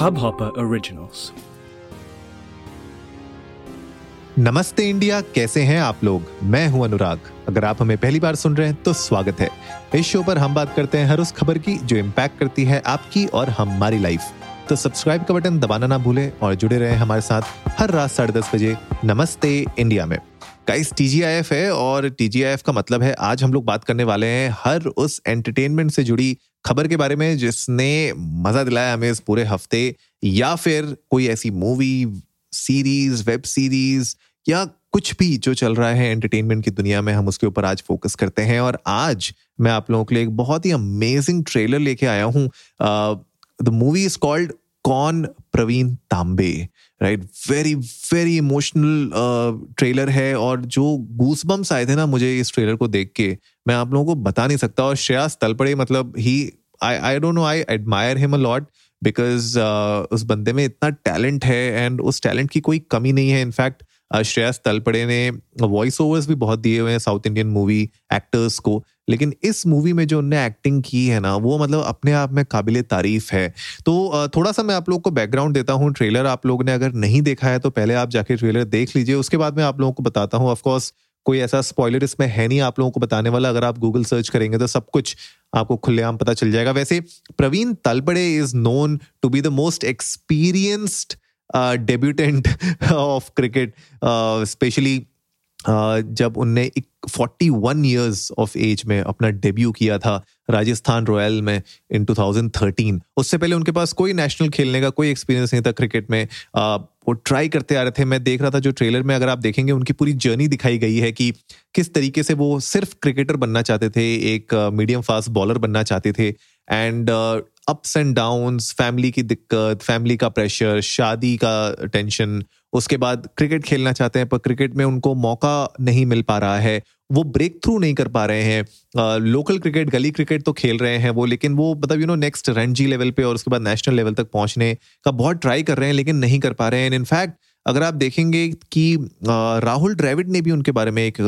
Hubhopper Originals. नमस्ते India, कैसे हैं आप लोग? मैं हूँ अनुराग। अगर आप हमें पहली बार सुन रहे हैं तो स्वागत है। इस शो पर हम बात करते हैं हर उस खबर की जो इम्पैक्ट करती है आपकी और हमारी लाइफ तो सब्सक्राइब का बटन दबाना ना भूलें और जुड़े रहें हमारे साथ हर रात साढ़े दस बजे नमस्ते इंडिया में। गाइस टीजीआईएफ है और टीजीआईएफ का मतलब है आज हम लोग बात करने वाले हैं हर उस एंटरटेनमेंट से जुड़ी खबर के बारे में जिसने मज़ा दिलाया हमें इस पूरे हफ़्ते, या फिर कोई ऐसी मूवी सीरीज़ वेब सीरीज़ या कुछ भी जो चल रहा है एंटरटेनमेंट की दुनिया में, हम उसके ऊपर आज फोकस करते हैं। और आज मैं आप लोगों के लिए एक बहुत ही अमेजिंग ट्रेलर लेके आया हूँ। द मूवी इज़ कॉल्ड कौन Pravin Tambe right very very emotional trailer है और जो गूसबम्स आए थे ना मुझे इस ट्रेलर को देख के, मैं आप लोगों को बता नहीं सकता और श्रेयास तलपड़े मतलब ही I I don't know I admire him a lot because उस बंदे में इतना टैलेंट है एंड उस टैलेंट की कोई कमी नहीं है. इनफैक्ट श्रेयस तलपड़े ने वॉइस ओवर्स भी बहुत दिए हुए हैं साउथ इंडियन मूवी एक्टर्स को। लेकिन इस मूवी में जो उनने एक्टिंग की है ना, वो मतलब अपने आप में काबिल तारीफ़ है। तो थोड़ा सा मैं आप लोग को बैकग्राउंड देता हूँ। ट्रेलर आप लोगों ने अगर नहीं देखा है तो पहले आप जाके ट्रेलर देख लीजिए। उसके बाद मैं आप लोगों को बताता हूँ। ऑफकोर्स कोई ऐसा स्पॉइलर इसमें है नहीं आप लोगों को बताने वाला। अगर आप गूगल सर्च करेंगे तो सब कुछ आपको खुलेआम पता चल जाएगा। वैसे, Pravin Talpade is known to be the most experienced debutant of cricket specially जब उनने forty one years of age में अपना डेब्यू किया था राजस्थान रॉयल में इन 2013 उससे पहले उनके पास कोई नेशनल खेलने का कोई एक्सपीरियंस नहीं था क्रिकेट में। आ, वो ट्राई करते आ रहे थे। मैं देख रहा था जो ट्रेलर में अगर आप देखेंगे उनकी पूरी जर्नी दिखाई गई है कि किस तरीके से वो सिर्फ़ क्रिकेटर बनना चाहते थे एक मीडियम फास्ट बॉलर बनना चाहते थे। And ups and downs family की दिक्कत फैमिली का प्रेशर शादी का टेंशन उसके बाद क्रिकेट खेलना चाहते हैं, पर क्रिकेट में उनको मौका नहीं मिल पा रहा है। वो ब्रेक थ्रू नहीं कर पा रहे हैं। लोकल क्रिकेट गली क्रिकेट तो खेल रहे हैं वो, लेकिन वो मतलब you know next Ranji level पे और उसके बाद नेशनल लेवल तक पहुँचने का बहुत ट्राई कर रहे हैं, लेकिन नहीं कर पा रहे हैं। इनफैक्ट अगर आप देखेंगे कि राहुल द्रविड ने भी उनके बारे में एक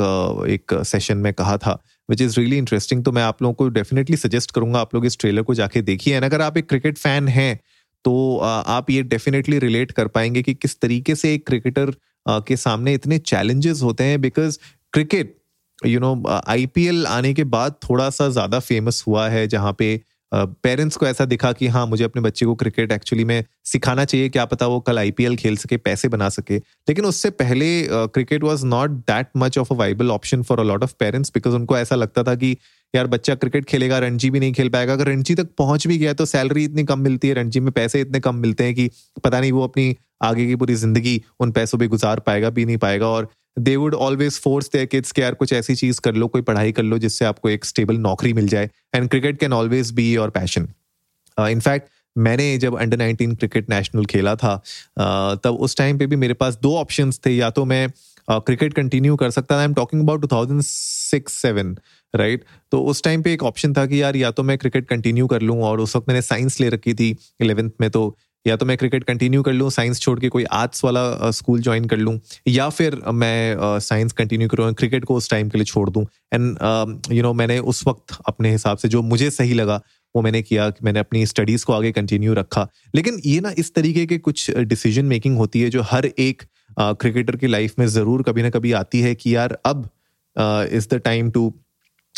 एक सेशन में कहा था। विच इज़ रियली इंटरेस्टिंग तो मैं आप लोगों को डेफिनेटली सजेस्ट करूँगा आप लोग इस ट्रेलर को जाके देखिए। एंड अगर आप एक क्रिकेट फ़ैन हैं तो आप ये डेफिनेटली रिलेट कर पाएँगे कि किस तरीके से एक क्रिकेटर के सामने इतने चैलेंजेस होते हैं because cricket you know IPL आने के बाद थोड़ा सा ज़्यादा फ़ेमस हुआ है, जहाँ पे पेरेंट्स को ऐसा दिखा कि हाँ मुझे अपने बच्चे को क्रिकेट एक्चुअली में सिखाना चाहिए, क्या पता वो कल आईपीएल खेल सके, पैसे बना सके। लेकिन उससे पहले cricket was not that much of a viable option for a lot of parents because उनको ऐसा लगता था कि यार, बच्चा क्रिकेट खेलेगा, रणजी भी नहीं खेल पाएगा। अगर रणजी तक पहुँच भी गया तो सैलरी इतनी कम मिलती है, रणजी में पैसे इतने कम मिलते हैं कि पता नहीं वो अपनी आगे की पूरी ज़िंदगी उन पैसों पे गुजार पाएगा भी नहीं पाएगा। और they would always force their kids के यार कुछ ऐसी चीज़ कर लो कोई पढ़ाई कर लो जिससे आपको एक स्टेबल नौकरी मिल जाए। And cricket can always be your passion in fact मैंने जब अंडर नाइनटीन क्रिकेट नेशनल खेला था uh, तब उस टाइम पे भी मेरे पास दो ऑप्शंस थे। या तो मैं क्रिकेट uh, कंटिन्यू कर सकता था। I am talking about two thousand six seven right तो उस टाइम पे एक ऑप्शन था कि यार या तो मैं क्रिकेट कंटिन्यू कर लूँ। और उस वक्त मैंने साइंस ले रखी थी इलेवेंथ में तो या तो मैं क्रिकेट कंटिन्यू कर लूँ साइंस छोड़ के कोई आर्ट्स वाला स्कूल ज्वाइन कर लूँ, या फिर मैं साइंस कंटिन्यू करूँ क्रिकेट को उस टाइम के लिए छोड़ दूँ। एंड यू नो मैंने उस वक्त अपने हिसाब से जो मुझे सही लगा, वो मैंने किया कि मैंने अपनी स्टडीज़ को आगे कंटिन्यू रखा। लेकिन ये ना इस तरीके के कुछ डिसीज़न मेकिंग होती है जो हर एक क्रिकेटर की लाइफ में ज़रूर कभी ना कभी आती है कि यार, अब is the time to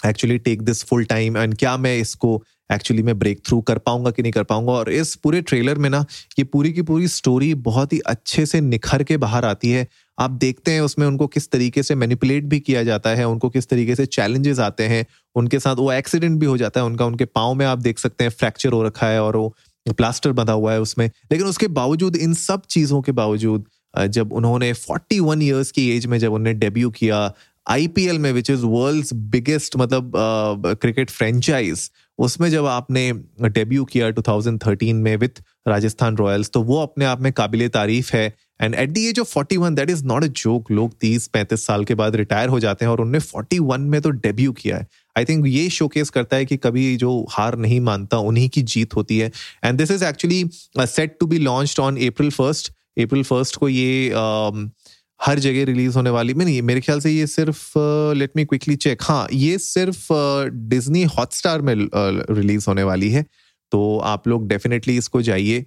actually take this full time and क्या मैं इसको एक्चुअली मैं ब्रेक थ्रू कर पाऊँगा कि नहीं कर पाऊँगा? और इस पूरे ट्रेलर में ना, ये पूरी की पूरी स्टोरी बहुत ही अच्छे से निखर के बाहर आती है। आप देखते हैं उसमें उनको किस तरीके से मैनिपुलेट भी किया जाता है, उनको किस तरीके से चैलेंजेस आते हैं, उनके साथ वो एक्सीडेंट भी हो जाता है, उनका, उनके पाँव में आप देख सकते हैं फ्रैक्चर हो रखा है और वो प्लास्टर बंधा हुआ है उसमें। लेकिन उसके बावजूद, इन सब चीज़ों के बावजूद जब उन्होंने 41 इयर्स की एज में जब उन्होंने डेब्यू किया आईपीएल में विच इज़ वर्ल्ड्स बिगेस्ट मतलब क्रिकेट फ्रेंचाइज उसमें जब आपने डेब्यू किया 2013 में विथ राजस्थान रॉयल्स तो वो अपने आप में काबिल तारीफ़ है। And at the age of 41 that is not a joke लोग तीस पैंतीस साल के बाद रिटायर हो जाते हैं और उनने 41 में तो डेब्यू किया है। आई थिंक ये शोकेस करता है कि कभी जो हार नहीं मानता उन्हीं की जीत होती है। And this is actually set to be launch on April first April first को ये uh, हर जगह रिलीज़ होने वाली में नहीं, मेरे ख्याल से ये सिर्फ़ लेट मी क्विकली चेक हाँ ये सिर्फ़ डिज्नी हॉटस्टार में रिलीज़ होने वाली है तो आप लोग डेफिनेटली इसको जाइए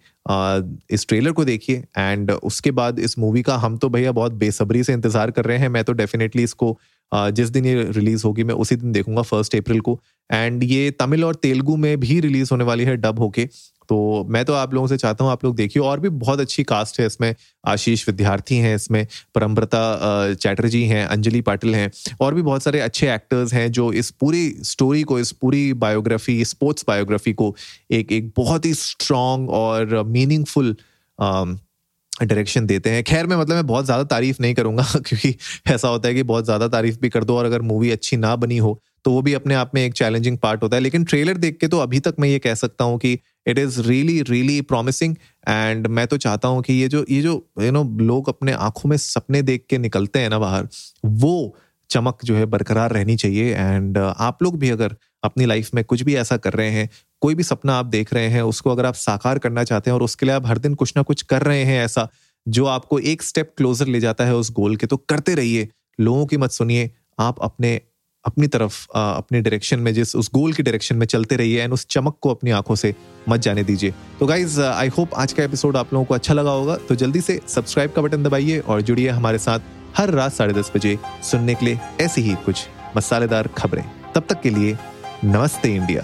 इस ट्रेलर को देखिए एंड उसके बाद इस मूवी का हम तो भैया बहुत बेसब्री से इंतज़ार कर रहे हैं, मैं तो डेफिनेटली इसको जिस दिन ये रिलीज़ होगी, मैं उसी दिन देखूँगा फ़र्स्ट अप्रैल को एंड ये तमिल और तेलुगु में भी रिलीज़ होने वाली है डब होके तो मैं तो आप लोगों से चाहता हूँ आप लोग देखिए, और भी बहुत अच्छी कास्ट है इसमें। आशीष विद्यार्थी हैं इसमें, परमव्रता चैटर्जी हैं, अंजलि पाटिल हैं, और भी बहुत सारे अच्छे एक्टर्स हैं जो इस पूरी स्टोरी को, इस पूरी बायोग्राफी स्पोर्ट्स बायोग्राफी को एक एक बहुत ही स्ट्रॉन्ग और मीनिंगफुल डायरेक्शन देते हैं। खैर, मैं मतलब मैं बहुत ज़्यादा तारीफ़ नहीं करूँगा क्योंकि ऐसा होता है कि बहुत ज़्यादा तारीफ़ भी कर दो और अगर मूवी अच्छी ना बनी हो तो वो भी अपने आप में एक चैलेंजिंग पार्ट होता है। लेकिन ट्रेलर देख के तो अभी तक मैं ये कह सकता हूँ कि it is really really promising and मैं तो चाहता हूँ कि ये जो ये जो यू नो लोग अपने आँखों में सपने देख के निकलते हैं ना बाहर, वो चमक जो है बरकरार रहनी चाहिए। एंड आप लोग भी अगर अपनी लाइफ में कुछ भी ऐसा कर रहे हैं, कोई भी सपना आप देख रहे हैं, उसको अगर आप साकार करना चाहते हैं और उसके लिए आप हर दिन कुछ ना कुछ कर रहे हैं ऐसा, जो आपको एक स्टेप क्लोजर ले जाता है उस गोल के तो करते रहिए। लोगों की मत सुनिए, आप अपने अपनी तरफ़ अपने डायरेक्शन में, जिस, उस गोल के डायरेक्शन में चलते रहिए एंड उस चमक को अपनी आँखों से मत जाने दीजिए। तो गाइज़ आई होप आज का एपिसोड आप लोगों को अच्छा लगा होगा। तो जल्दी से सब्सक्राइब का बटन दबाइए और जुड़िए हमारे साथ हर रात साढ़े दस बजे सुनने के लिए ऐसी ही कुछ मसालेदार खबरें। तब तक के लिए नमस्ते इंडिया।